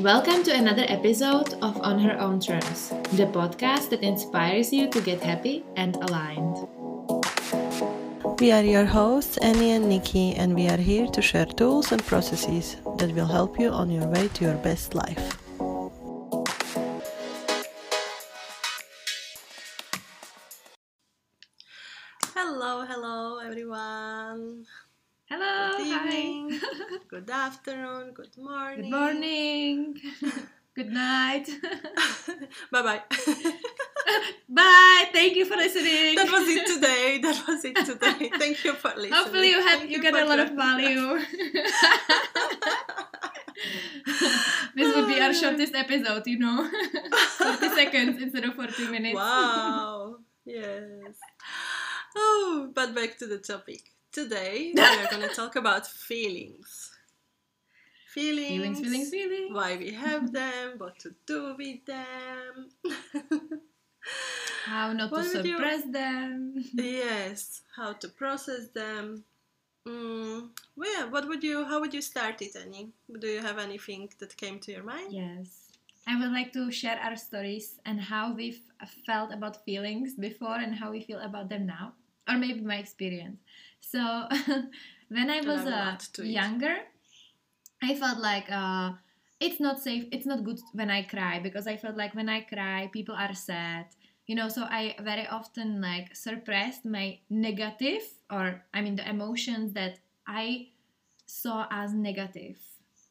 Welcome to another episode of On Her Own Terms, the podcast that inspires you to get happy and aligned. We are your hosts, Annie and Nikki, and we are here to share tools and processes that will help you on your way to your best life. Afternoon, good morning. Good morning. Good night. bye bye. Bye. Thank you for listening. that was it today. That was it today. Thank you for listening. Hopefully you had Thank you got a lot of value. this would be our shortest episode, you know. 40 seconds instead of 40 minutes. Wow. Yes. Oh, but back to the topic. Today we are going to talk about feelings. Feelings. Feelings, feelings, feelings. Why we have them, what to do with them. How not to would you- suppress them. yes, how to process them. Mm, well, yeah, what would you? How would you start it, Annie? Do you have anything that came to your mind? Yes. I would like to share our stories and how we've felt about feelings before and how we feel about them now, or maybe my experience. So, when I was I uh, to it. I felt like uh, it's not safe, it's not good when I cry because I felt like when I cry, people are sad. You know, so I very often like suppressed my negative, or I mean, the emotions that I saw as negative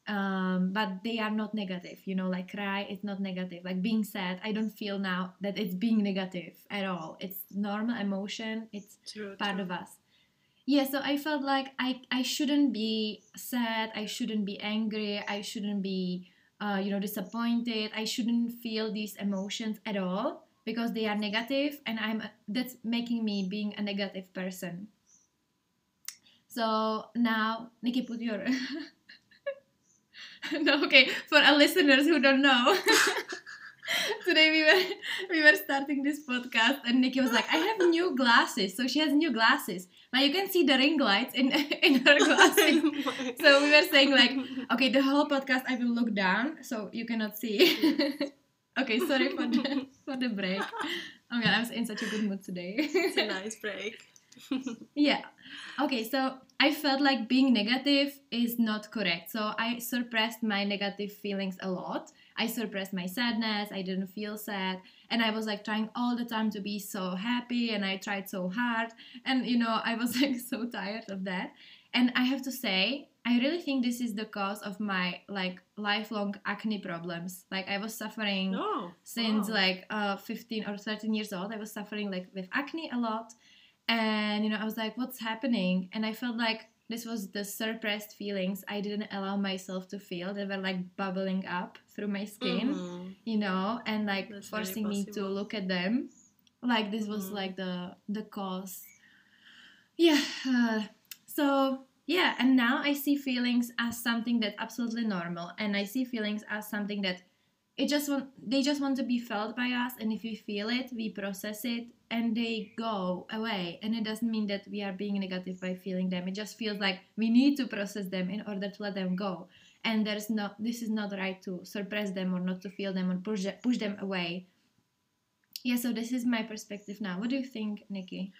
um, but they are not negative you know like cry is not negative like being sad i don't feel now that it's being negative at all it's normal emotion it's True. part true. of us yeah so i felt like i i shouldn't be sad i shouldn't be angry i shouldn't be uh, you know disappointed i shouldn't feel these emotions at all because they are negative and i'm that's making me being a negative person. So now nikki put your no okay for our listeners who don't know. Today we were we were starting this podcast and nikki was like i have new glasses. So she has new glasses but you can see the ring lights in in her glasses so we were saying like okay the whole podcast i will look down so you cannot see okay sorry for the for the break oh god i'm in such a good mood today it's a nice break. yeah. Okay, so I felt like being negative is not correct. So I suppressed my negative feelings a lot. I suppressed my sadness. I didn't feel sad. And I was like trying all the time to be so happy and I tried so hard. And you know, I was like so tired of that. And I have to say, I really think this is the cause of my like lifelong acne problems. Like I was suffering No. since wow. like uh, 15 or 13 years old i was suffering like with acne a lot and you know i was like what's happening and i felt like this was the suppressed feelings. I didn't allow myself to feel. They were like bubbling up through my skin Mhm. you know and like That's forcing me to look at them. Like this was Mhm. like the the cause. Yeah uh, so yeah and now i see feelings as something that's absolutely normal and i see feelings as something that it just want they just want to be felt by us and if we feel it we process it and they go away. And it doesn't mean that we are being negative by feeling them. It just feels like we need to process them in order to let them go. And there's not this is not right to suppress them or not to feel them or push, push them away. Yeah so this is my perspective now. What do you think nikki?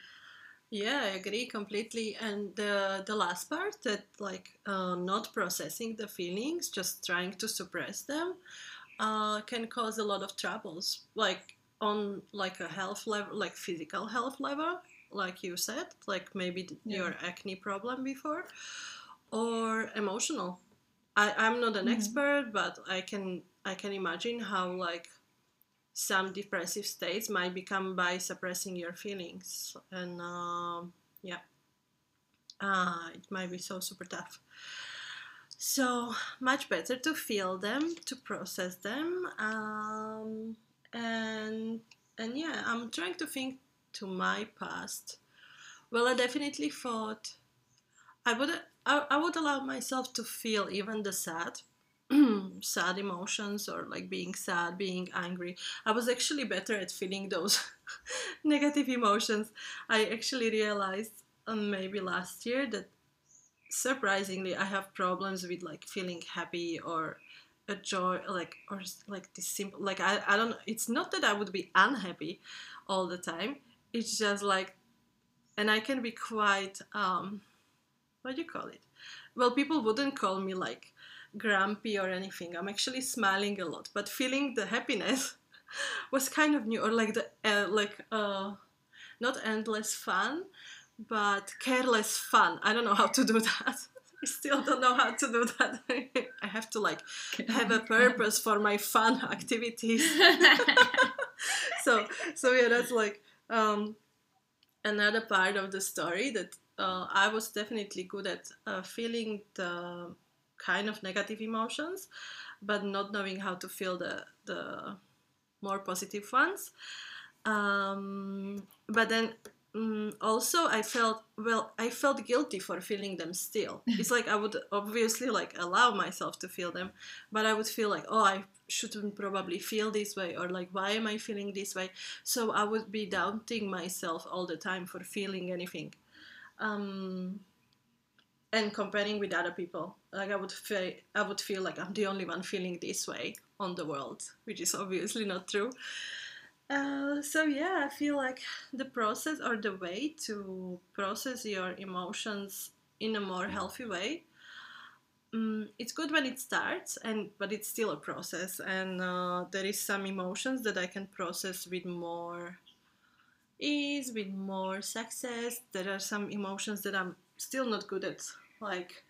Yeah, I agree completely. And the the last part that like uh, not processing the feelings, just trying to suppress them, uh, can cause a lot of troubles. Like on like a health level, like physical health level, like you said, like maybe Yeah. your acne problem before, or emotional. I, I'm not an Mhm. expert, but I can I can imagine how like some depressive states might become by suppressing your feelings and um, yeah uh, it might be so super tough so much better to feel them to process them um, and and yeah i'm trying to think to my past well i definitely thought i would i, I would allow myself to feel even the sad sad emotions or like being sad, being angry. I was actually better at feeling those negative emotions. I actually realized um, maybe last year that surprisingly I have problems with like feeling happy or a joy like or like this simple like I, I don't it's not that I would be unhappy all the time. It's just like and I can be quite um what do you call it? Well people wouldn't call me like grumpy or anything. I'm actually smiling a lot but feeling the happiness was kind of new or like the uh, like uh not endless fun but careless fun. I don't know how to do that. I still don't know how to do that. I have to like have a purpose for my fun activities. So so yeah that's like um another part of the story that uh, i was definitely good at uh, feeling the kind of negative emotions but not knowing how to feel the the more positive ones. Um, but then mm, also i felt well i felt guilty for feeling them still. It's like i would obviously like allow myself to feel them but i would feel like oh i shouldn't probably feel this way or like why am i feeling this way? So i would be doubting myself all the time for feeling anything. Um, and comparing with other people. Like i would feel i would feel like i'm the only one feeling this way on the world which is obviously not true uh, so yeah i feel like the process or the way to process your emotions in a more healthy way mm, it's good when it starts and but it's still a process. And uh, there is some emotions that i can process with more ease with more success. There are some emotions that i'm still not good at like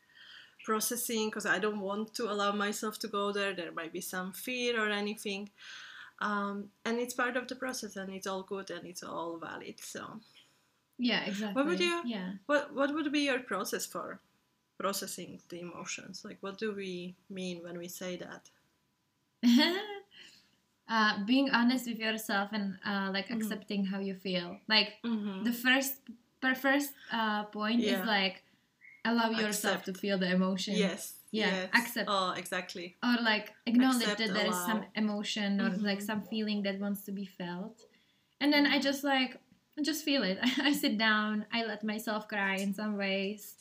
processing because i don't want to allow myself to go there. There might be some fear or anything um, and it's part of the process and it's all good and it's all valid so yeah, exactly. What would you- Yeah. what what would be your process for processing the emotions like what do we mean when we say that uh, being honest with yourself and uh, like Mhm. accepting how you feel. Like mm-hmm. the first, per first uh, point Yeah. is like allow yourself to feel the emotion. yes Yeah, yes. accept. oh exactly Or like acknowledge Accept, that there is some emotion or like Mhm. some feeling that wants to be felt. And then I just like just feel it. I sit down, I let myself cry in some ways.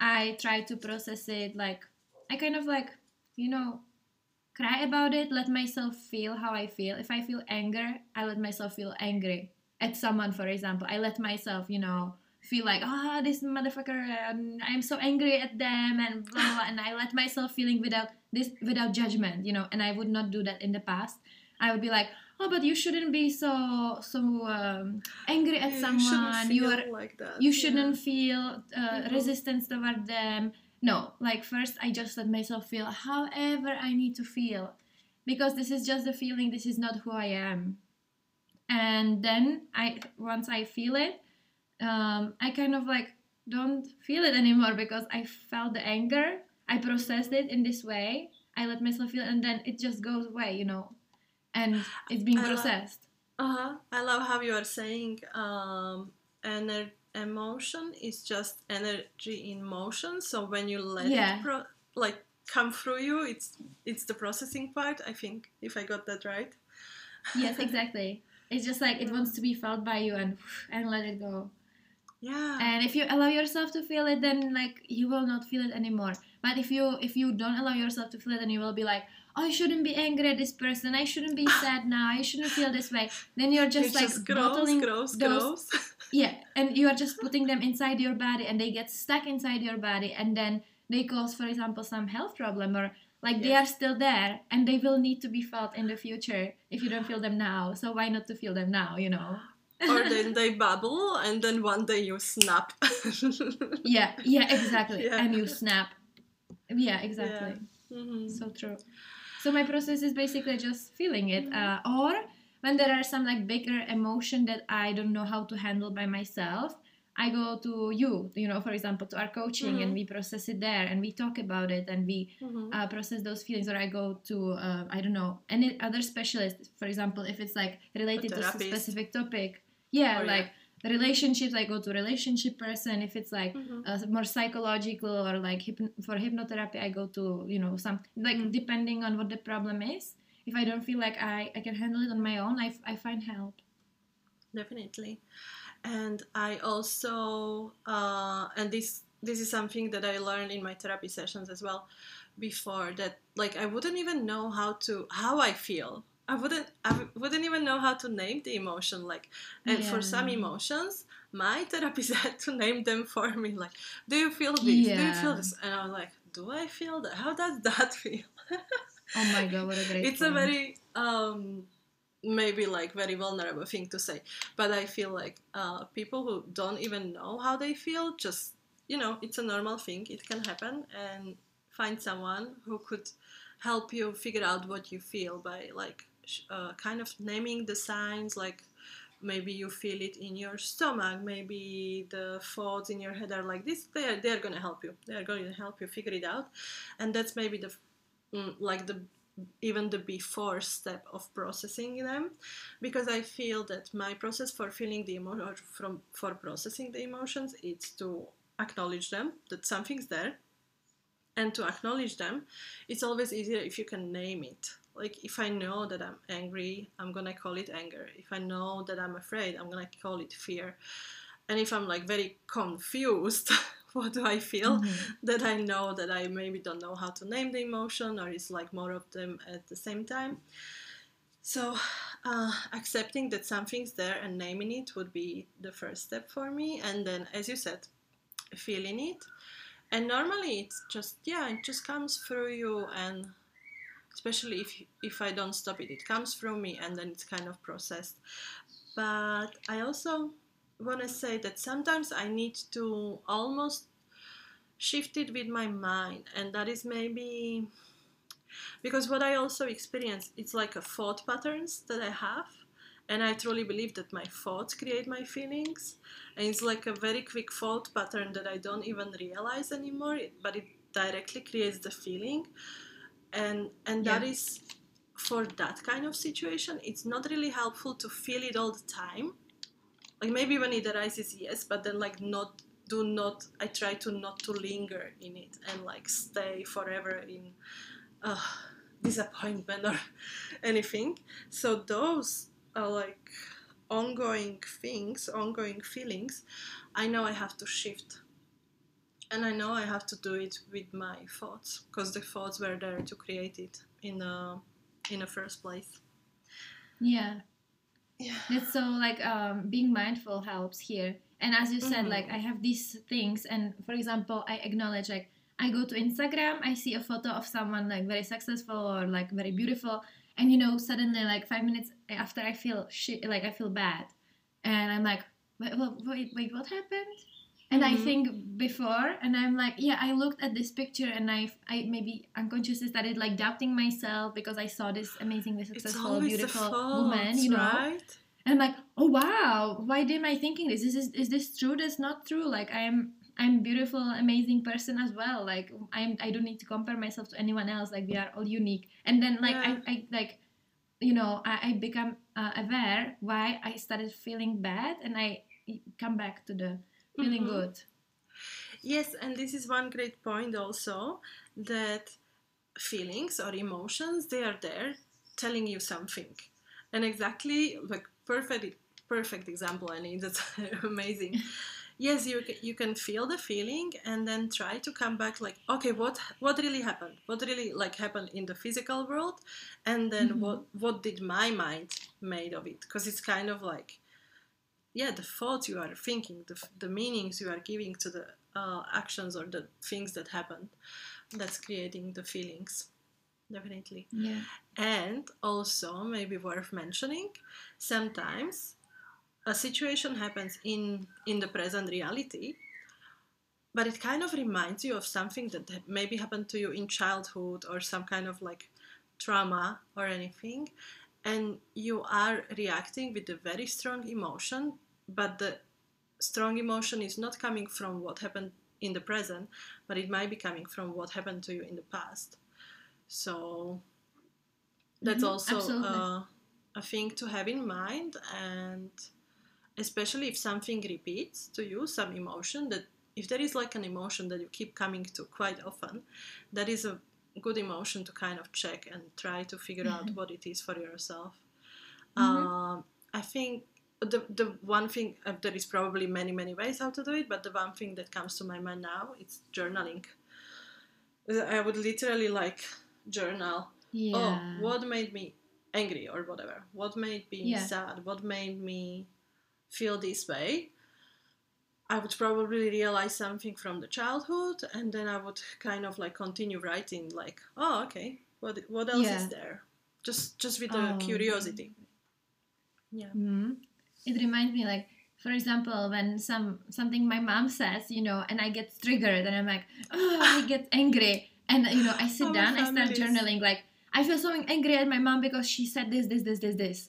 I try to process it like I kind of like, you know, cry about it, let myself feel how I feel. If I feel anger, I let myself feel angry at someone, for example. I let myself, you know, feel like, ah, this motherfucker, um, I'm so angry at them, and blah, blah, blah. And I let myself feeling without this, without judgment, you know. And I would not do that in the past. I would be like, oh, but you shouldn't be so so um, angry at Yeah, someone. you are feel like that you shouldn't feel uh, Mhm. resistance toward them no like first i just let myself feel however i need to feel because this is just a feeling this is not who i am and then i once i feel it um, i kind of like don't feel it anymore because i felt the anger i processed it in this way i let myself feel it, and then it just goes away you know and it's being processed Uh-huh. I love how you are saying um, ener- emotion is just energy in motion. So when you let Yeah. it pro- like come through you, it's it's the processing part. I think if I got that right. yes exactly it's just like it wants to be felt by you and and let it go Yeah. and if you allow yourself to feel it then like you will not feel it anymore. But if you if you don't allow yourself to feel it then you will be like oh, i shouldn't be angry at this person. I shouldn't be ah. sad now. I shouldn't feel this way. Then you're just like just grows, bottling grows, those grows. yeah. And you are just putting them inside your body and they get stuck inside your body and then they cause for example some health problem or like they are still there and they will need to be felt in the future if you don't feel them now. So why not to feel them now you know or then they bubble, and then one day you snap. yeah yeah exactly Yeah. and you snap yeah exactly Mhm. so true so my process is basically just feeling it uh, or when there are some like bigger emotion that i don't know how to handle by myself i go to you you know for example to our coaching and Mhm. we process it there and we talk about it and we Mhm. uh, process those feelings or i go to uh, i don't know any other specialist for example if it's like related to a specific topic yeah Oh, yeah. like relationships i go to relationship person if it's like Mhm. uh, more psychological or like hypn- for hypnotherapy i go to you know some like Mm. depending on what the problem is if i don't feel like i, I can handle it on my own I, f- I find help definitely and i also uh, and this this is something that i learned in my therapy sessions as well before that like I wouldn't even know how to how I feel. I wouldn't I wouldn't even know how to name the emotion like and for some emotions my therapist had to name them for me like do you feel this? Do you feel this? And I was like do I feel that? How does that feel? Oh my god, what a great it's a very um maybe like very vulnerable thing to say but i feel like uh, people who don't even know how they feel just you know it's a normal thing it can happen and find someone who could help you figure out what you feel by like uh, kind of naming the signs like maybe you feel it in your stomach maybe the thoughts in your head are like this they're, they're going to help you. They're going to help you figure it out. And that's maybe the mm, like the even the before step of processing them. Because i feel that my process for feeling the emotion from for processing the emotions is to acknowledge them that something's there. And to acknowledge them it's always easier if you can name it like if i know that i'm angry i'm gonna call it anger if i know that i'm afraid i'm gonna call it fear and if i'm like very confused what do i feel Mhm. that I know that I maybe don't know how to name the emotion or it's like more of them at the same time. So, uh, accepting that something's there and naming it would be the first step for me. And then, as you said, feeling it. And normally it's just, yeah, it just comes through you. And especially if, if I don't stop it, it comes through me and then it's kind of processed. But I also want to say that sometimes I need to almost shift it with my mind, and that is maybe because what I also experience it's like a thought patterns that I have, and I truly believe that my thoughts create my feelings, and it's like a very quick thought pattern that I don't even realize anymore, but it directly creates the feeling, and and that Yeah. is for that kind of situation it's not really helpful to feel it all the time. Like maybe when it arises yes but then like not do not i try to not to linger in it and like stay forever in uh, disappointment or anything. So those are like ongoing things ongoing feelings. I know i have to shift and i know i have to do it with my thoughts because the thoughts were there to create it in the in the first place Yeah. yeah That's so like um, being mindful helps here. And as you said, Mhm. like I have these things, and for example, I acknowledge like I go to Instagram, I see a photo of someone like very successful or like very beautiful, and you know suddenly like five minutes after I feel shit, like I feel bad, and I'm like, wait, wait, wait, wait what happened? And I Mhm. think before, and I'm like, yeah, I looked at this picture and I, I maybe unconsciously started like doubting myself because I saw this amazingly successful, beautiful the woman, you know. right And I'm like, oh wow, why am I thinking this? Is this is this true? That's not true. Like I'm I'm beautiful, amazing person as well. Like I'm I don't need to compare myself to anyone else. Like we are all unique. And then like Yeah. I, I like you know I, I become uh, aware why I started feeling bad and I come back to the feeling Mhm. good. Yes, and this is one great point also that feelings or emotions they are there telling you something. And exactly like perfect perfect example I mean that's amazing. Yes, you you can feel the feeling and then try to come back like okay, what what really happened? What really like happened in the physical world? And then Mhm. what what did my mind made of it? Because it's kind of like yeah the thoughts you are thinking the, the meanings you are giving to the uh, actions or the things that happened that's creating the feelings definitely Yeah. and also maybe worth mentioning sometimes a situation happens in in the present reality but it kind of reminds you of something that maybe happened to you in childhood or some kind of like trauma or anything and you are reacting with a very strong emotion but the strong emotion is not coming from what happened in the present but it might be coming from what happened to you in the past so that's Mhm, also absolutely. a, thing to have in mind and especially if something repeats to you some emotion that if there is like an emotion that you keep coming to quite often that is a good emotion to kind of check and try to figure out what it is for yourself Mhm. um, i think the, the one thing uh, there is probably many many ways how to do it but the one thing that comes to my mind now it's journaling I would literally like journal. Yeah. Oh, what made me angry or whatever? What made me Yeah. sad? What made me feel this way? I would probably realize something from the childhood, and then I would kind of like continue writing, like, oh, okay, what what else Yeah. is there? Just just with the Oh. curiosity. Yeah. hmm It reminds me, like, for example, when some something my mom says, you know, and I get triggered, and I'm like, oh, I get angry, and you know, I sit Our down, I start journaling, like, I feel so angry at my mom because she said this, this, this, this, this,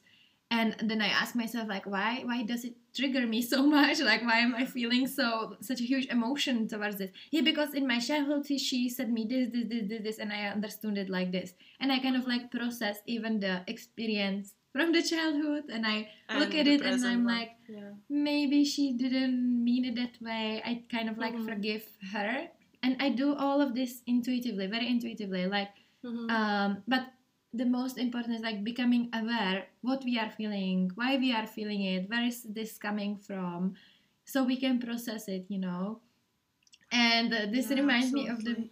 and then I ask myself, like, why, why does it trigger me so much? Like, why am I feeling so such a huge emotion towards this? Yeah, because in my childhood, she- she said me this, this, this, this, this, and I understood it like this, and I kind of like process even the experience from the childhood, and I look at it and I'm one. like, yeah. maybe she didn't mean it that way. I kind of like Mhm. forgive her. And I do all of this intuitively, very intuitively. Like, Mhm. um, but the most important is like becoming aware what we are feeling, why we are feeling it, where is this coming from, so we can process it, you know. And uh, this Yeah, reminds me of the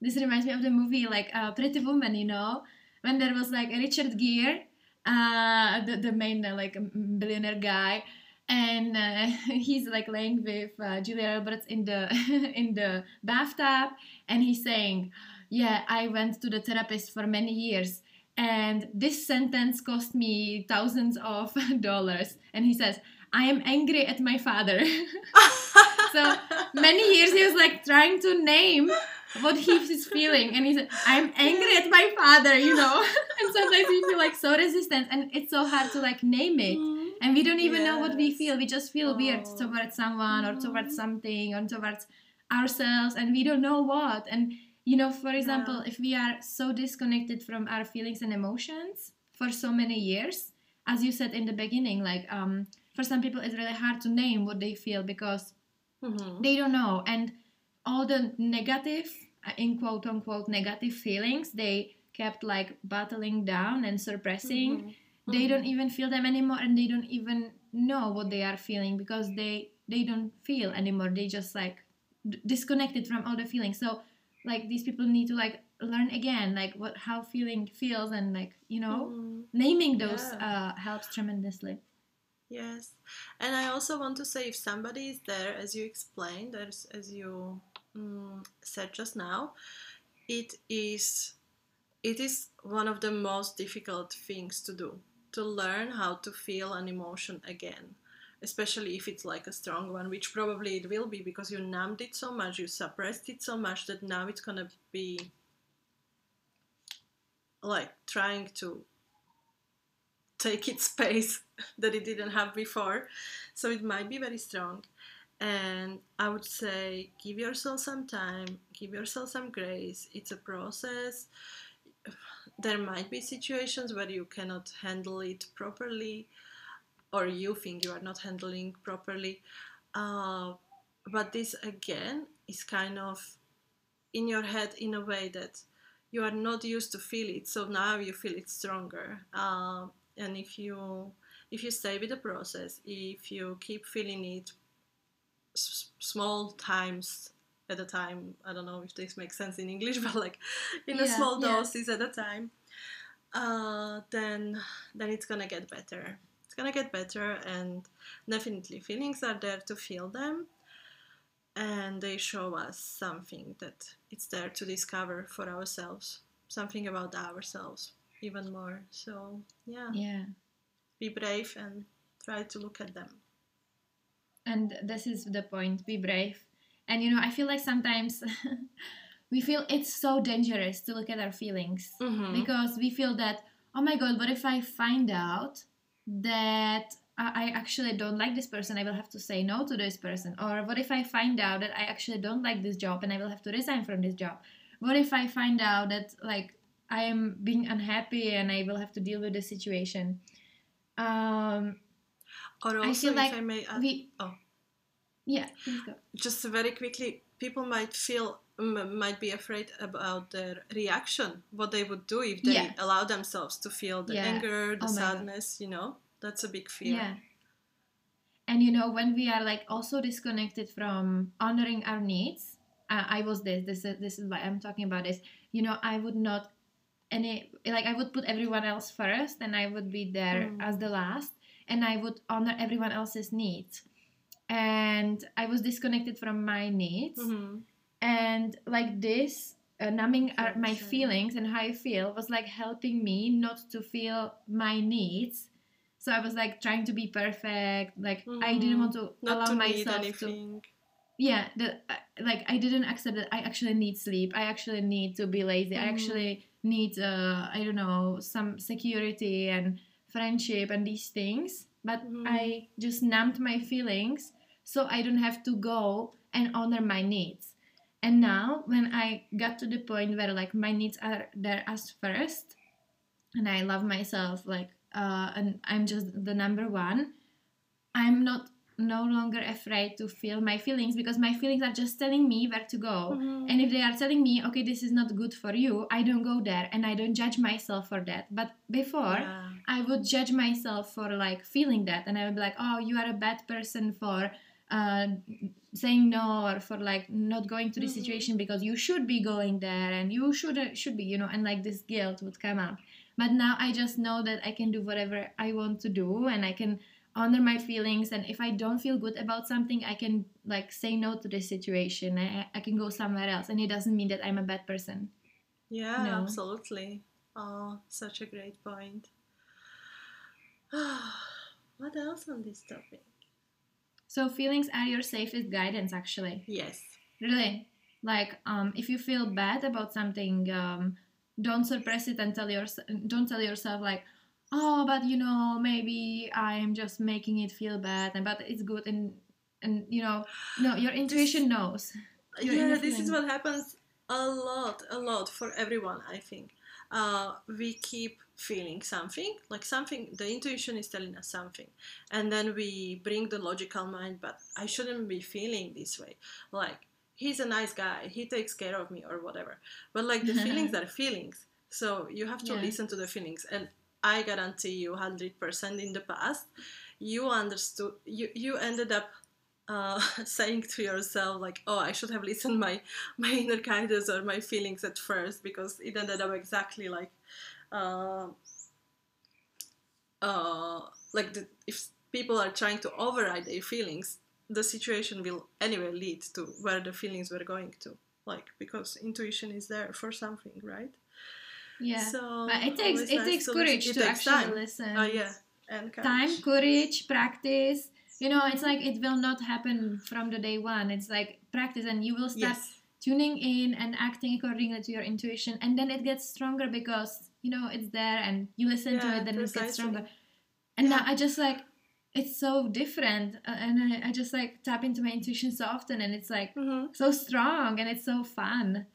this reminds me of the movie like uh, Pretty Woman, you know, when there was like Richard Gere, uh, the the main uh, like billionaire guy, and uh, he's like laying with uh, Julia Roberts in the in the bathtub, and he's saying, "Yeah, I went to the therapist for many years." And this sentence cost me thousands of dollars. And he says, I am angry at my father. so many years he was like trying to name what he is feeling and he said i'm angry at my father you know and sometimes we feel like so resistant and it's so hard to like name it. Mhm. and we don't even know what we feel. We just feel weird Oh. towards someone or towards something or towards ourselves and we don't know what. And you know for example if we are so disconnected from our feelings and emotions for so many years as you said in the beginning like um for some people it's really hard to name what they feel because Mhm. they don't know. And all the negative uh, in quote unquote negative feelings they kept like bottling down and suppressing Mhm. they Mhm. don't even feel them anymore and they don't even know what they are feeling because they they don't feel anymore they just like d- disconnected from all the feelings so like these people need to like learn again like what how feeling feels and like you know Mhm. naming those Yeah. uh, helps tremendously Yes, and I also want to say if somebody is there, as you explained, as, as you mm, said just now, it is it is one of the most difficult things to do to learn how to feel an emotion again, especially if it's like a strong one, which probably it will be because you numbed it so much, you suppressed it so much that now it's gonna be like trying to take its space that it didn't have before. So it might be very strong. And I would say give yourself some time, give yourself some grace. It's a process. There might be situations where you cannot handle it properly, or you think you are not handling properly. Uh, but this again is kind of in your head in a way that you are not used to feel it so now you feel it stronger um, and if you if you stay with the process if you keep feeling it s- small times at a time. I don't know if this makes sense in english but like in a Yeah, small yeah. doses at a time. Uh, then then it's gonna get better. It's gonna get better and definitely feelings are there to feel them and they show us something that it's there to discover for ourselves something about ourselves even more. So yeah. Yeah. Be brave and try to look at them. And this is the point. Be brave and you know i feel like sometimes we feel it's so dangerous to look at our feelings Mhm. because we feel that oh my god what if i find out that I I actually don't like this person, I will have to say no to this person. Or what if I find out that I actually don't like this job and I will have to resign from this job? What if I find out that like I am being unhappy and I will have to deal with the situation? Um, or I also feel like if i may add, we, oh. Yeah, just very quickly people might feel might be afraid about their reaction what they would do if they Yeah. allow themselves to feel the Yeah. anger the Oh my God. sadness you know that's a big fear Yeah. And you know, when we are like also disconnected from honoring our needs, uh, I was this. This is this is why I'm talking about this. You know, I would not any like I would put everyone else first, and I would be there Mm. as the last, and I would honor everyone else's needs. And I was disconnected from my needs, Mhm. and like this. Uh, numbing uh, my Feelings, feelings and how I feel was like helping me not to feel my needs. So I was like trying to be perfect. Like I didn't Mhm. want to Not allow to myself to yeah the, uh, like i didn't accept that i actually need sleep i actually need to be lazy i Mhm. actually need uh, i don't know some security and friendship and these things but Mhm. i just numbed my feelings so i don't have to go and honor my needs and now when i got to the point where like my needs are there as first and i love myself like uh, and i'm just the number one i'm not no longer afraid to feel my feelings because my feelings are just telling me where to go. Mhm. And if they are telling me, okay, this is not good for you, I don't go there and I don't judge myself for that. But before, Yeah. I would judge myself for like feeling that and I would be like, oh, you are a bad person for uh, saying no or for like not going to the Mhm. situation because you should be going there and you should should be, you know, and like this guilt would come up. But now I just know that I can do whatever I want to do and I can honor my feelings and if i don't feel good about something i can like say no to the situation I, I can go somewhere else and it doesn't mean that i'm a bad person Yeah, No. absolutely. Oh, such a great point. what else on this topic? So feelings are your safest guidance actually Yes. really like um if you feel bad about something um don't suppress it and tell yourself don't tell yourself like oh but you know maybe i am just making it feel bad and but it's good and and you know no your intuition knows Your yeah, this is what happens a lot, a lot for everyone, I think. Uh, we keep feeling something, like something, the intuition is telling us something. And then we bring the logical mind, but I shouldn't be feeling this way. Like, he's a nice guy, he takes care of me, or whatever. But like, the feelings are feelings. So you have to Yeah. listen to the feelings. And I guarantee you, 100% in the past, you understood, you, you ended up uh, saying to yourself like oh i should have listened my my inner guidance or my feelings at first because it ended up exactly like uh, uh, like the, if people are trying to override their feelings the situation will anyway lead to where the feelings were going to like because intuition is there for something right yeah so but it takes it nice takes courage listen. to actually time. listen oh yeah and courage. time courage practice you know it's like it will not happen from the day one. It's like practice and you will start yes. tuning in and acting accordingly to your intuition and then it gets stronger because you know it's there and you listen to it then it gets stronger. And now i just like it's so different uh, and I, I just like tap into my intuition so often and it's like hmm so strong and it's so fun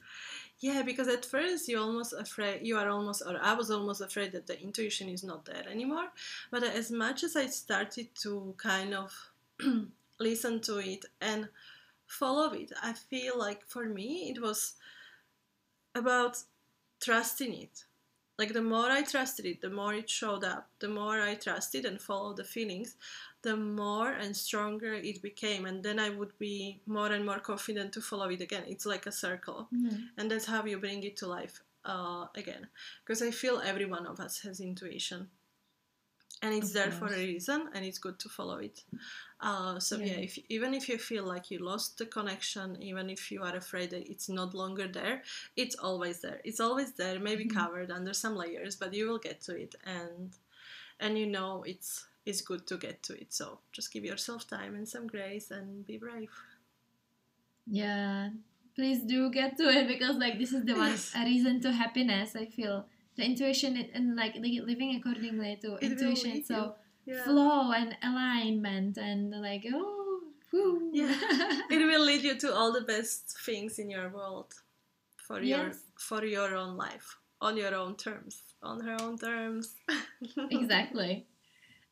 Yeah, because at first you almost afraid you are almost or I was almost afraid that the intuition is not there anymore. But as much as I started to kind of listen to it and follow it, I feel like for me it was about trusting it. Like the more I trusted it, the more it showed up. The more I trusted and followed the feelings, the more and stronger it became. And then I would be more and more confident to follow it again. It's like a circle and that's how you bring it to life uh, again because i feel every one of us has intuition and it's Of there for a reason and it's good to follow it uh, so yeah, Yeah. if, even if you feel like you lost the connection even if you are afraid that it's not longer there it's always there it's always there maybe Mhm. covered under some layers but you will get to it and and you know it's it's good to get to it. So just give yourself time and some grace and be brave. Yeah. Please do get to it because like this is the one Yes. a reason to happiness i feel. The intuition and- like living accordingly to It intuition. so yeah. flow and alignment and like oh whew. Yeah. it will lead you to all the best things in your world for your for your own life on your own terms on her own terms. Exactly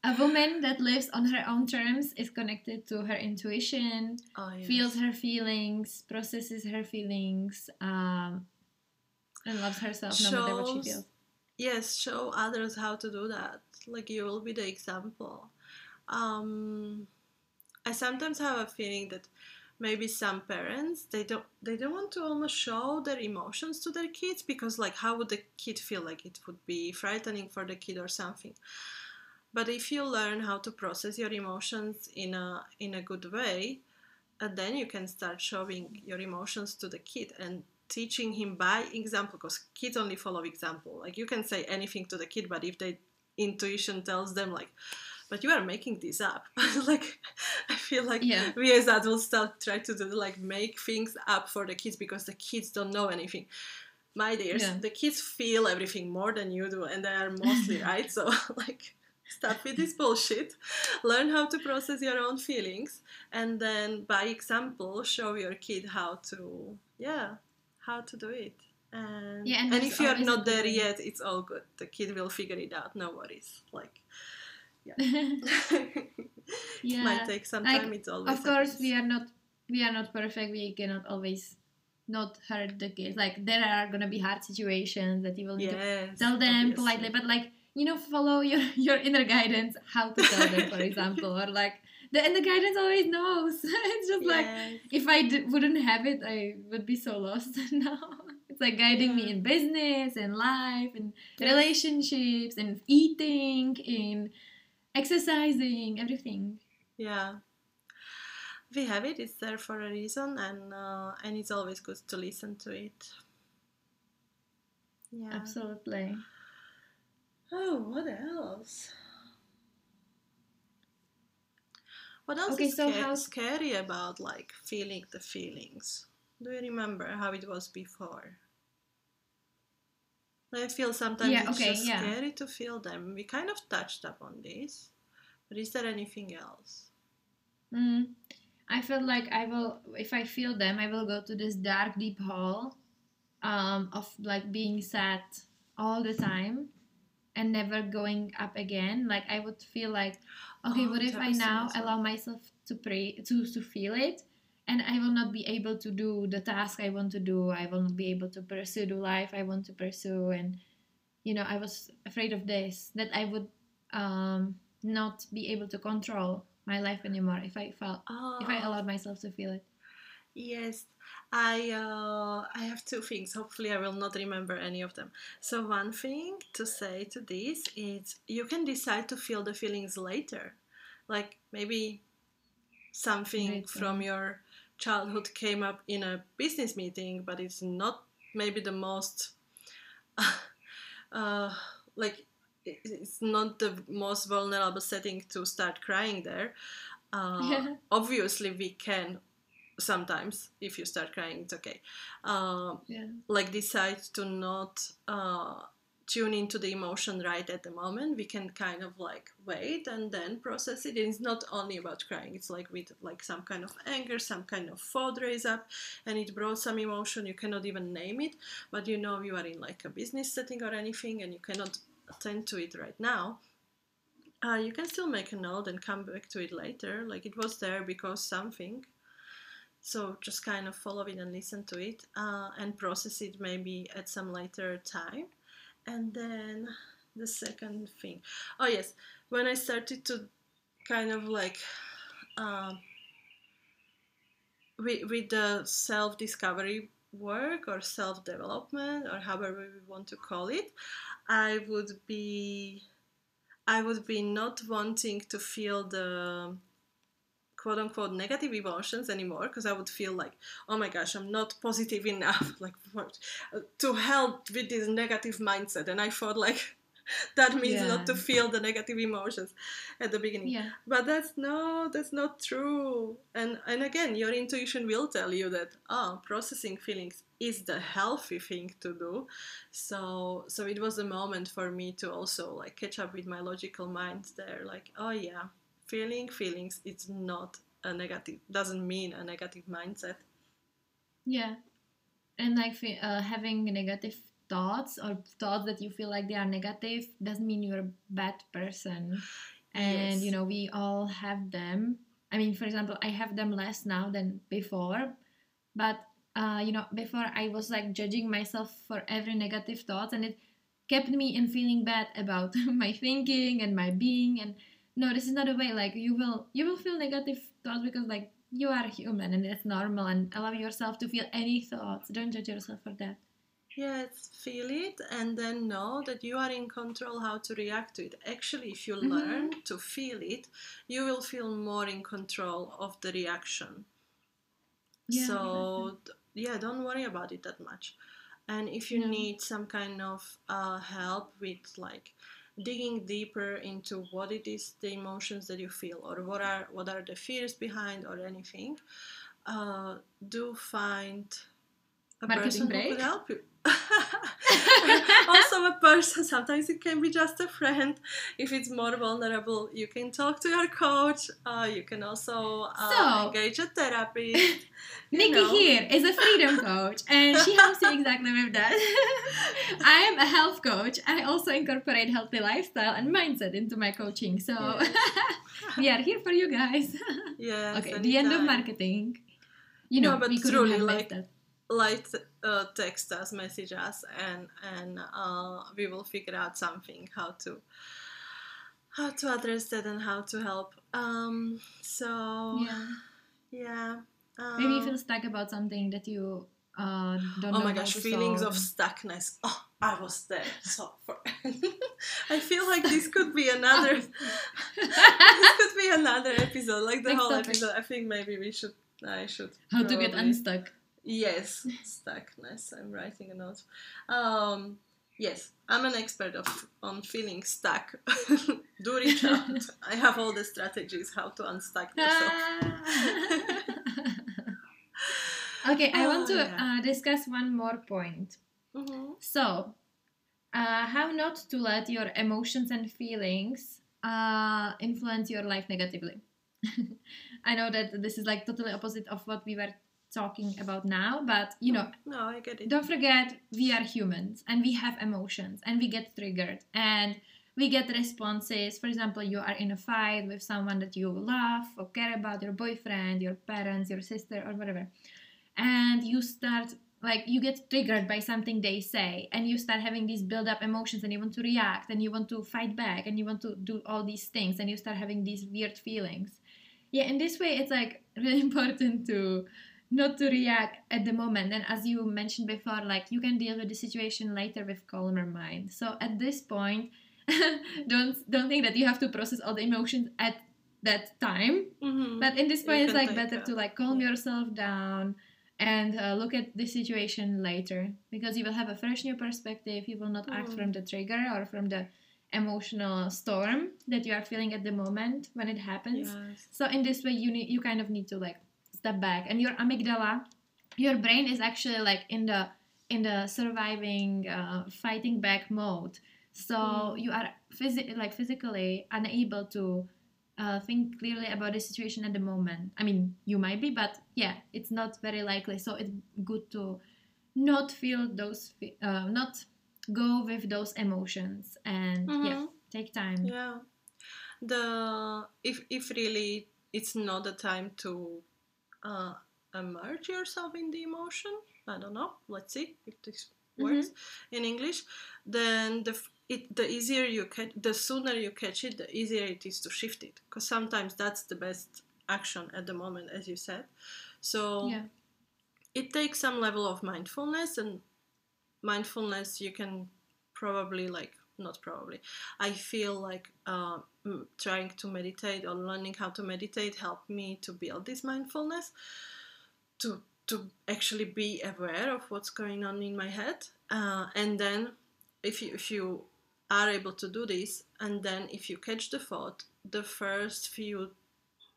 a woman that lives on her own terms is connected to her intuition oh, yes. feels her feelings processes her feelings um, and loves herself no matter what she Shows- feels. yes show others how to do that. Like you will be the example. Um i sometimes have a feeling that maybe some parents they don't they don't want to almost show their emotions to their kids because like how would the kid feel? Like it would be frightening for the kid or something but if you learn how to process your emotions in a in a good way uh, then you can start showing your emotions to the kid and teaching him by example because kids only follow example like you can say anything to the kid but if their intuition tells them like but you are making this up like i feel like Yeah. we as adults start try to do like make things up for the kids because the kids don't know anything my dears Yeah. the kids feel everything more than you do and they are mostly right so like stop with this bullshit. Learn how to process your own feelings and then by example show your kid how to yeah how to do it. And, Yeah, and and if you're not there yet it's all good. The kid will figure it out. No worries. Like yeah. yeah. It might take some Like, time. It's always of course we are not we are not perfect. We cannot always not hurt the kids. Like there are gonna be hard situations that you will need to tell them obviously. politely but like you know follow your your inner guidance how to tell them for example or like the and the guidance always knows it's just like if I d- wouldn't have it I would be so lost now it's like guiding me in business in life and Yes. relationships and eating in exercising everything Yeah. We have it, it's there for a reason, and uh, and it's always good to listen to it. Yeah. absolutely Oh, what else? What else Okay, is so how- scary about like feeling the feelings? Do you remember how it was before? I feel sometimes Yeah, it's okay, just yeah. scary to feel them. We kind of touched upon this, but is there anything else? Mm, I feel like I will, if I feel them, I will go to this dark, deep hole um, of like being sad all the time and never going up again. Like I would feel like, okay, Oh, what if I happens to me now allow myself to pray, to to feel it, and I will not be able to do the task I want to do. I will not be able to pursue the life I want to pursue, and you know, I was afraid of this that I would um, not be able to control my life anymore if I felt if I Oh. allowed myself to feel it. Yes, I uh, I have two things. Hopefully, I will not remember any of them. So one thing to say to this is you can decide to feel the feelings later, like maybe something Later. from your childhood came up in a business meeting, but it's not maybe the most uh, like it's not the most vulnerable setting to start crying there. Uh, Yeah. Obviously, we can sometimes if you start crying, it's okay. Uh, Yeah. like decide to not uh, tune into the emotion right at the moment. We can kind of like wait and then process it. And it's not only about crying. It's like with like some kind of anger, some kind of thought raise up, and it brought some emotion. You cannot even name it, but you know you are in like a business setting or anything, and you cannot attend to it right now. Uh, you can still make a note and come back to it later. Like it was there because something. So just kind of follow it and listen to it uh, and process it maybe at some later time. And then the second thing, oh yes, when I started to kind of like um, with, with the self discovery work or self development or however we want to call it, I would be I would be not wanting to feel the quote unquote negative emotions anymore because I would feel like, oh my gosh, I'm not positive enough, like what, to help with this negative mindset. And I thought like that means not to feel the negative emotions at the beginning. Yeah. But that's no, that's not true. And and again, your intuition will tell you that oh, processing feelings is the healthy thing to do. So so it was a moment for me to also like catch up with my logical mind there, like, oh yeah, feeling feelings it's not a negative doesn't mean a negative mindset. Yeah. And like uh, having negative thoughts or thoughts that you feel like they are negative doesn't mean you're a bad person. And Yes. you know, we all have them. I mean, for example, I have them less now than before. But uh, you know, before I was like judging myself for every negative thought and it kept me in feeling bad about my thinking and my being and no, this is not a way like you will you will feel negative thoughts because like you are human and it's normal and allow yourself to feel any thoughts. Don't judge yourself for that. Yes, feel it and then know that you are in control how to react to it. Actually, if you Mhm. learn to feel it, you will feel more in control of the reaction. Yeah, so, yeah, don't worry about it that much. And if you need some kind of uh, help with like digging deeper into what it is the emotions that you feel or what are what are the fears behind or anything, uh, do find a Marketing person who break? could help you. also a person sometimes it can be just a friend if it's more vulnerable you can talk to your coach uh, you can also uh, So- engage a therapist Nikki know. here is a freedom coach and she helps you exactly with that. I am a health coach. I also incorporate healthy lifestyle and mindset into my coaching. So Yes. we are here for you guys. Yeah. okay, the end of marketing. You No, know, but we truly, have like, that. like uh, text us message us and and uh, we will figure out something how to how to address that and how to help um so Yeah. yeah Maybe you um, feel stuck about something that you uh, don't oh know my gosh feelings of stuckness oh i was there so for i feel like this could be another this could be another episode like the Next whole topic. episode i think maybe we should i should how to get unstuck. Yes, stuckness. I'm writing a note. Um, yes, I'm an expert of on feeling stuck. Do reach out. I have all the strategies how to unstuck yourself. okay, I Oh, want to yeah. uh, discuss one more point. Mhm. So, uh, how not to let your emotions and feelings uh, influence your life negatively. I know that this is like totally opposite of what we were talking about now, but you know, No, I get it. don't forget we are humans and we have emotions and we get triggered and we get responses. For example, you are in a fight with someone that you love or care about, your boyfriend, your parents, your sister, or whatever, and you start like you get triggered by something they say and you start having these build up emotions and you want to react and you want to fight back and you want to do all these things and you start having these weird feelings yeah in this way it's like really important to not to react at the moment. And as you mentioned before like you can deal with the situation later with calmer mind. So at this point don't don't think that you have to process all the emotions at that time. Mhm. but in this point it's like better a- to like calm yourself down and uh, look at the situation later. Because you will have a fresh new perspective. You will not act Mhm. from the trigger or from the emotional storm that you are feeling at the moment when it happens. Yes. so in this way you need you kind of need to like step back and your amygdala your brain is actually like in the in the surviving uh, fighting back mode so Mm. you are physi- like physically unable to uh, think clearly about the situation at the moment i mean you might be but yeah it's not very likely so it's good to not feel those uh, not go with those emotions and yeah Mhm. take time Yeah. The if if really it's not the time to uh, immerse yourself in the emotion. I don't know. Let's see if this works in English. Then the it the easier you catch, the sooner you catch it, the easier it is to shift it. Because sometimes that's the best action at the moment, as you said. So yeah it takes some level of mindfulness and mindfulness you can probably like not probably i feel like uh, trying to meditate or learning how to meditate helped me to build this mindfulness to to actually be aware of what's going on in my head uh, and then if you if you are able to do this and then if you catch the thought the first few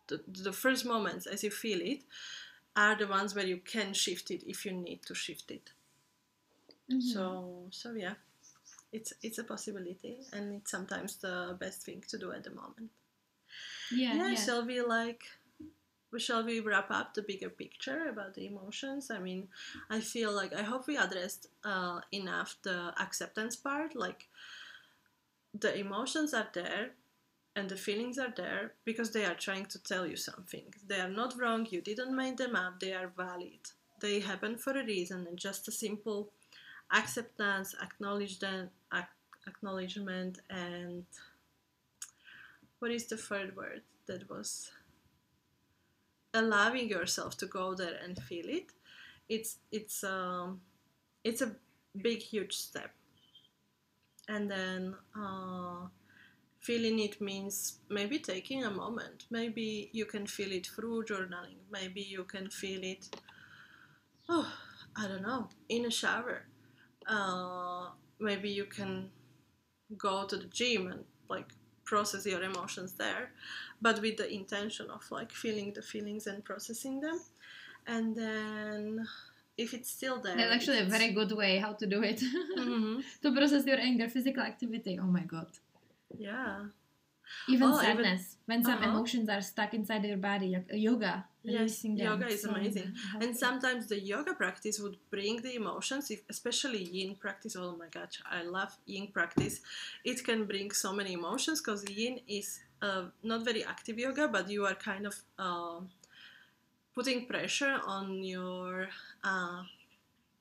the, the first moments as you feel it are the ones where you can shift it if you need to shift it. Mhm. So so yeah, it's it's a possibility, and it's sometimes the best thing to do at the moment. yeah, Yeah, yeah. shall we like? Shall we wrap up the bigger picture about the emotions? I mean, I feel like I hope we addressed uh, enough the acceptance part. Like, the emotions are there, and the feelings are there because they are trying to tell you something. They are not wrong. You didn't make them up. They are valid. They happen for a reason, and just a simple acceptance, acknowledge them, acknowledgement, and what is the third word that was? Allowing yourself to go there and feel it. It's it's um it's a big huge step. And then uh, feeling it means maybe taking a moment. Maybe you can feel it through journaling. Maybe you can feel it oh i don't know in a shower. Uh, maybe you can go to the gym and like process your emotions there but with the intention of like feeling the feelings and processing them and then if it's still there That's actually a very good way how to do it. Mhm. to process your anger, physical activity. Oh my god. yeah Even Oh, even- sadness. when some Uh-huh. emotions are stuck inside your body, like yoga. Yes, yoga is So amazing. and sometimes the yoga practice would bring the emotions if, especially yin practice oh my gosh i love yin practice it can bring so many emotions because yin is uh, not very active yoga but you are kind of uh, putting pressure on your uh,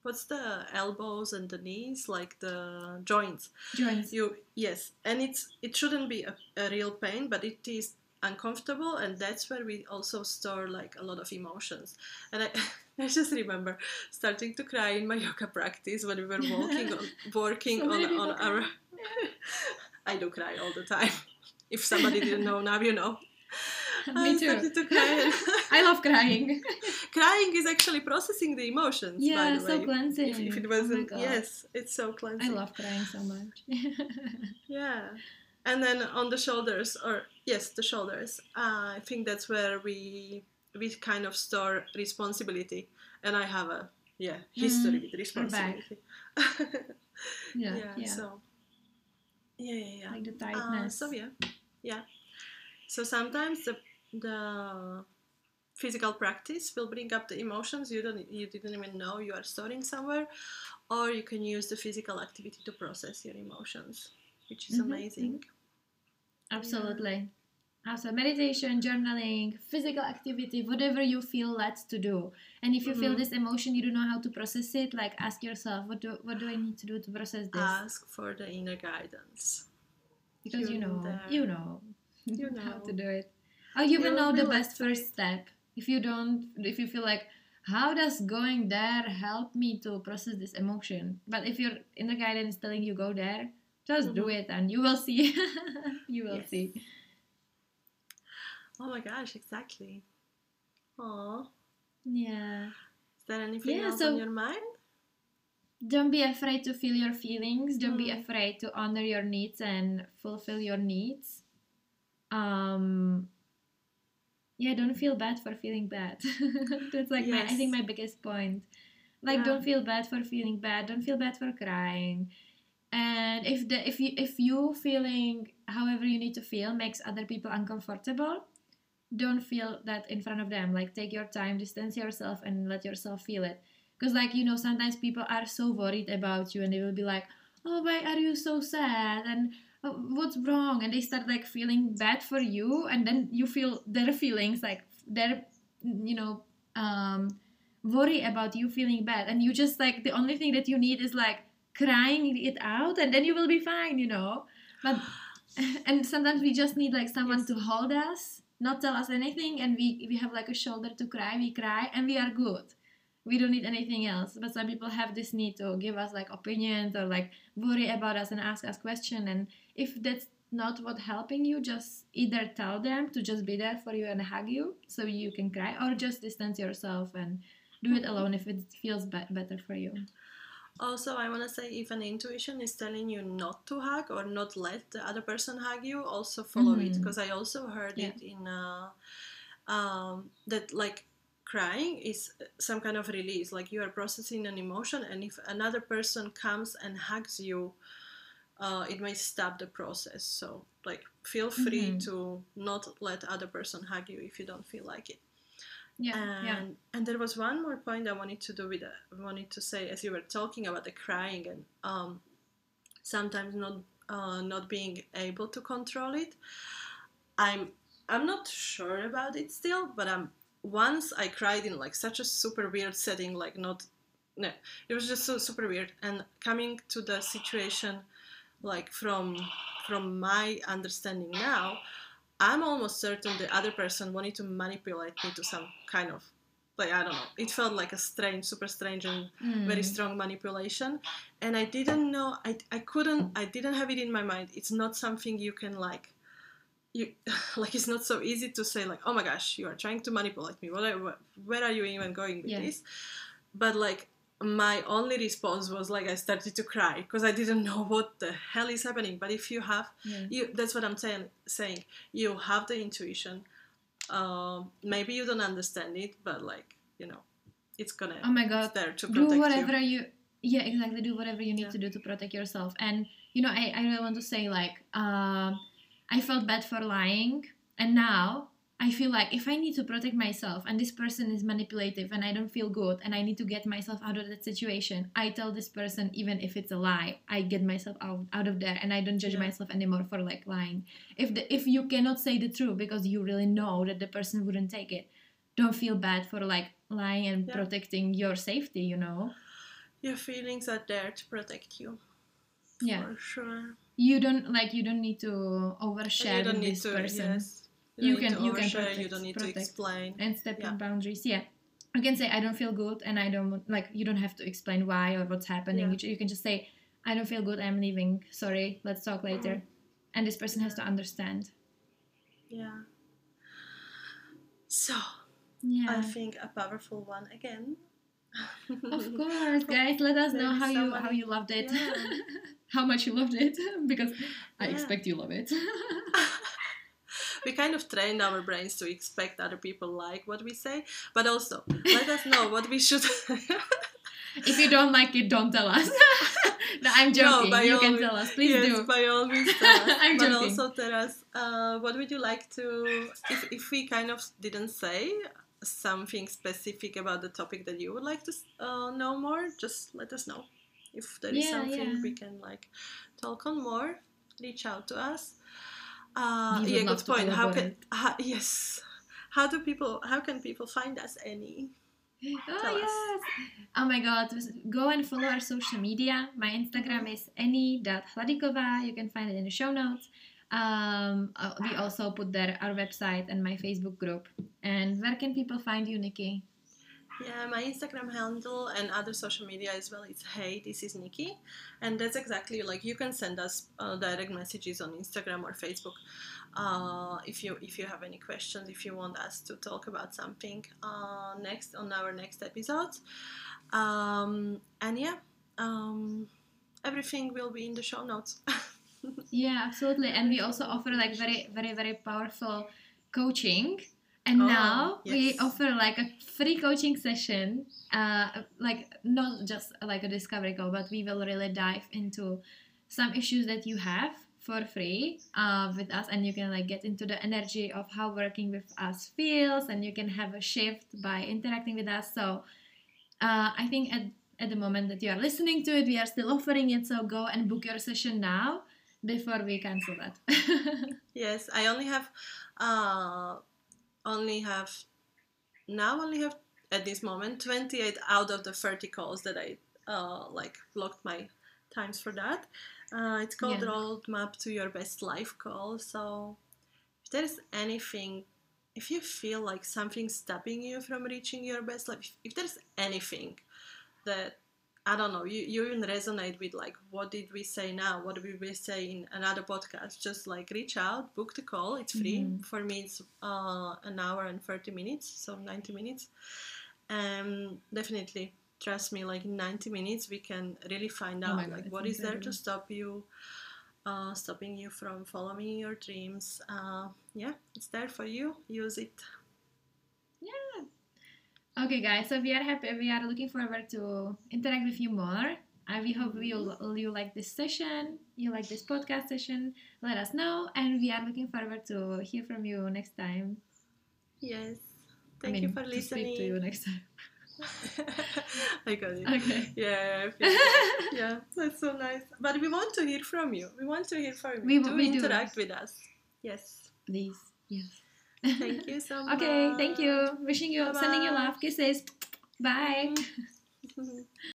what's the elbows and the knees like the joints Joints. you yes and it's it shouldn't be a, a real pain but it is uncomfortable and that's where we also store like a lot of emotions and i I just remember starting to cry in my yoga practice when we were walking on, working So on, on our I do cry all the time. If somebody didn't know, now you know. Me too. to cry. I love crying. Crying is actually processing the emotions. yeah, the so way. cleansing. If, if it Oh wasn't, God. yes, it's so cleansing. I love crying so much. Yeah. And then on the shoulders, or yes, the shoulders. Uh, I think that's where we we kind of store responsibility, and I have a yeah history Mhm. with responsibility. yeah, yeah, yeah. So yeah, yeah, yeah. like the Uh, tightness. so yeah, yeah. So sometimes the the physical practice will bring up the emotions you don't you didn't even know you are storing somewhere, or you can use the physical activity to process your emotions, which is Mhm, amazing. Absolutely. Also, meditation, journaling, physical activity, whatever you feel led to do. And if you feel Mhm. this emotion, you don't know how to process it, like ask yourself, what do what do I need to do to process this? Ask for the inner guidance. because you you're know, there. you know, You how to do it. Or you will know the relax best first step. If you don't, if you feel like, how does going there help me to process this emotion? But if your inner guidance is telling you go there, just do Mhm. it and you will see. you will Yes. see. Oh my gosh, exactly. Oh. Yeah. Is there anything Yeah, else so- on your mind? don't be afraid to feel your feelings don't be Mm. afraid to honor your needs and fulfill your needs um yeah don't feel bad for feeling bad. That's like my i think my biggest point. Like don't feel bad for feeling bad. Don't feel bad for crying. And if the if you if you feeling however you need to feel makes other people uncomfortable don't feel that in front of them. Like take your time distance yourself and let yourself feel it. Because like you know sometimes people are so worried about you and they will be like oh why are you so sad? And "Oh, what's wrong? And they start like feeling bad for you and then you feel their feelings like their you know um worry about you feeling bad. And you just like the only thing that you need is like crying it out and then you will be fine you know? But and sometimes we just need like someone Yes. to hold us not tell us anything and we we have like a shoulder to cry we cry and we are good we don't need anything else but some people have this need to give us like opinions or like worry about us and ask us questions and if that's not what helping you just either tell them to just be there for you and hug you so you can cry or just distance yourself and do it alone if it feels be- better for you Also, I want to say if an intuition is telling you not to hug or not let the other person hug you, also follow it Mhm. because I also heard Yeah. it in uh, um, that like crying is some kind of release, like you are processing an emotion, and if another person comes and hugs you, uh, it may stop the process. So, like, feel free Mhm. to not let other person hug you if you don't feel like it yeah and yeah and there was one more point I wanted to do with uh, wanted to say as you were talking about the crying and um, sometimes not uh, not being able to control it. I'm I'm not sure about it still, but um once I cried in like such a super weird setting, like not no, it was just so super weird. And coming to the situation, like from from my understanding now, I'm almost certain the other person wanted to manipulate me to some kind of like I don't know. It felt like a strange, super strange and very Mm. strong manipulation, and I didn't know. I I couldn't. I didn't have it in my mind. It's not something you can like. You like it's not so easy to say like oh my gosh you are trying to manipulate me what, are, where are you even going with Yeah. this but like my only response was like I started to cry because I didn't know what the hell is happening. But if you have, Yeah. you that's what I'm saying. Saying you have the intuition. Um, maybe you don't understand it, but like you know, it's gonna. Oh my god. there to Do whatever you. you. Yeah, exactly. Do whatever you need Yeah. to do to protect yourself. And you know, I, I really want to say like, um, I felt bad for lying, and now I feel like if I need to protect myself, and this person is manipulative, and I don't feel good, and I need to get myself out of that situation, I tell this person even if it's a lie, I get myself out out of there, and I don't judge Yeah. myself anymore for like lying. If the if you cannot say the truth because you really know that the person wouldn't take it, don't feel bad for like lying and Yeah. protecting your safety. You know. Your feelings are there to protect you. Yeah. For sure. You don't like you don't need to overshare you don't with need this to. person Yes. You need can- you can overshare, You protect- don't need protect. to explain. and step Yeah. in boundaries yeah you can say i don't feel good and i don't like you don't have to explain why or what's happening Yeah. you, you can just say i don't feel good i'm leaving sorry let's talk later mm-hmm. and this person has to understand Yeah. So yeah I think a powerful one again. Of course guys let us know how you how you loved it Yeah. how much you loved it because i Yeah. expect you love it we kind of trained our brains to expect other people like what we say, but also let us know what we should. if you don't like it don't tell us no i'm joking by you can means- tell us please yes, do by all means, tell us. I'm but joking. also tell us uh, what would you like to if if we kind of didn't say something specific about the topic that you would like to uh, know more. Just let us know if there is Yeah, something yeah. we can like talk on more. Reach out to us. Uh, yeah, good point. How can how, yes? How do people? How can people find us? Any? Oh Tell us. yes! Oh my god, go and follow our social media. My Instagram is any.hladikova. You can find it in the show notes. Um, uh, we also put there our website and my Facebook group. And where can people find you, Nikki? Yeah, my Instagram handle and other social media as well is hey, this is Nikki, and that's exactly like you can send us uh, direct messages on Instagram or Facebook uh, if you if you have any questions, if you want us to talk about something uh, next on our next episode. um, and yeah, um, everything will be in the show notes. Yeah, absolutely. And we also offer like very, very, very powerful coaching. And Oh, now we offer like a free coaching session, uh, like not just like a discovery call, but we will really dive into some issues that you have for free uh, with us, and you can like get into the energy of how working with us feels, and you can have a shift by interacting with us. So uh, I think at at the moment that you are listening to it, we are still offering it. So go and book your session now before we cancel that. Yes, I only have, uh, only have, now only have at this moment 28 out of the 30 calls that I uh, like blocked my times for that. Uh, it's called Yeah. Roadmap to Your Best Life Call. So if there's anything, if you feel like something's stopping you from reaching your best life, if, if there's anything that I don't know, you, you even resonate with like what did we say now? What did we say in another podcast? Just like reach out, book the call. It's free. Mhm. For me, it's uh, an hour and 30 minutes, so 90 minutes. And definitely, trust me, like in 90 minutes, we can really find Oh out my God, like what is there to stop you, uh, stopping you from following your dreams. Uh, yeah, it's there for you. Use it. Okay, guys. So we are happy. We are looking forward to interact with you more. Uh, we hope you you like this session. You like this podcast session. Let us know, and we are looking forward to hear from you next time. Yes. I Thank mean, you for to speak to you next time. I got it. Okay. Yeah, I feel- yeah, that's so nice. But we want to hear from you. We want to hear from you. We- to we do. interact with us. Yes. Please. Yes. Thank you so much. okay. Thank you. Wishing you, sending you love, kisses. Bye. Mhm.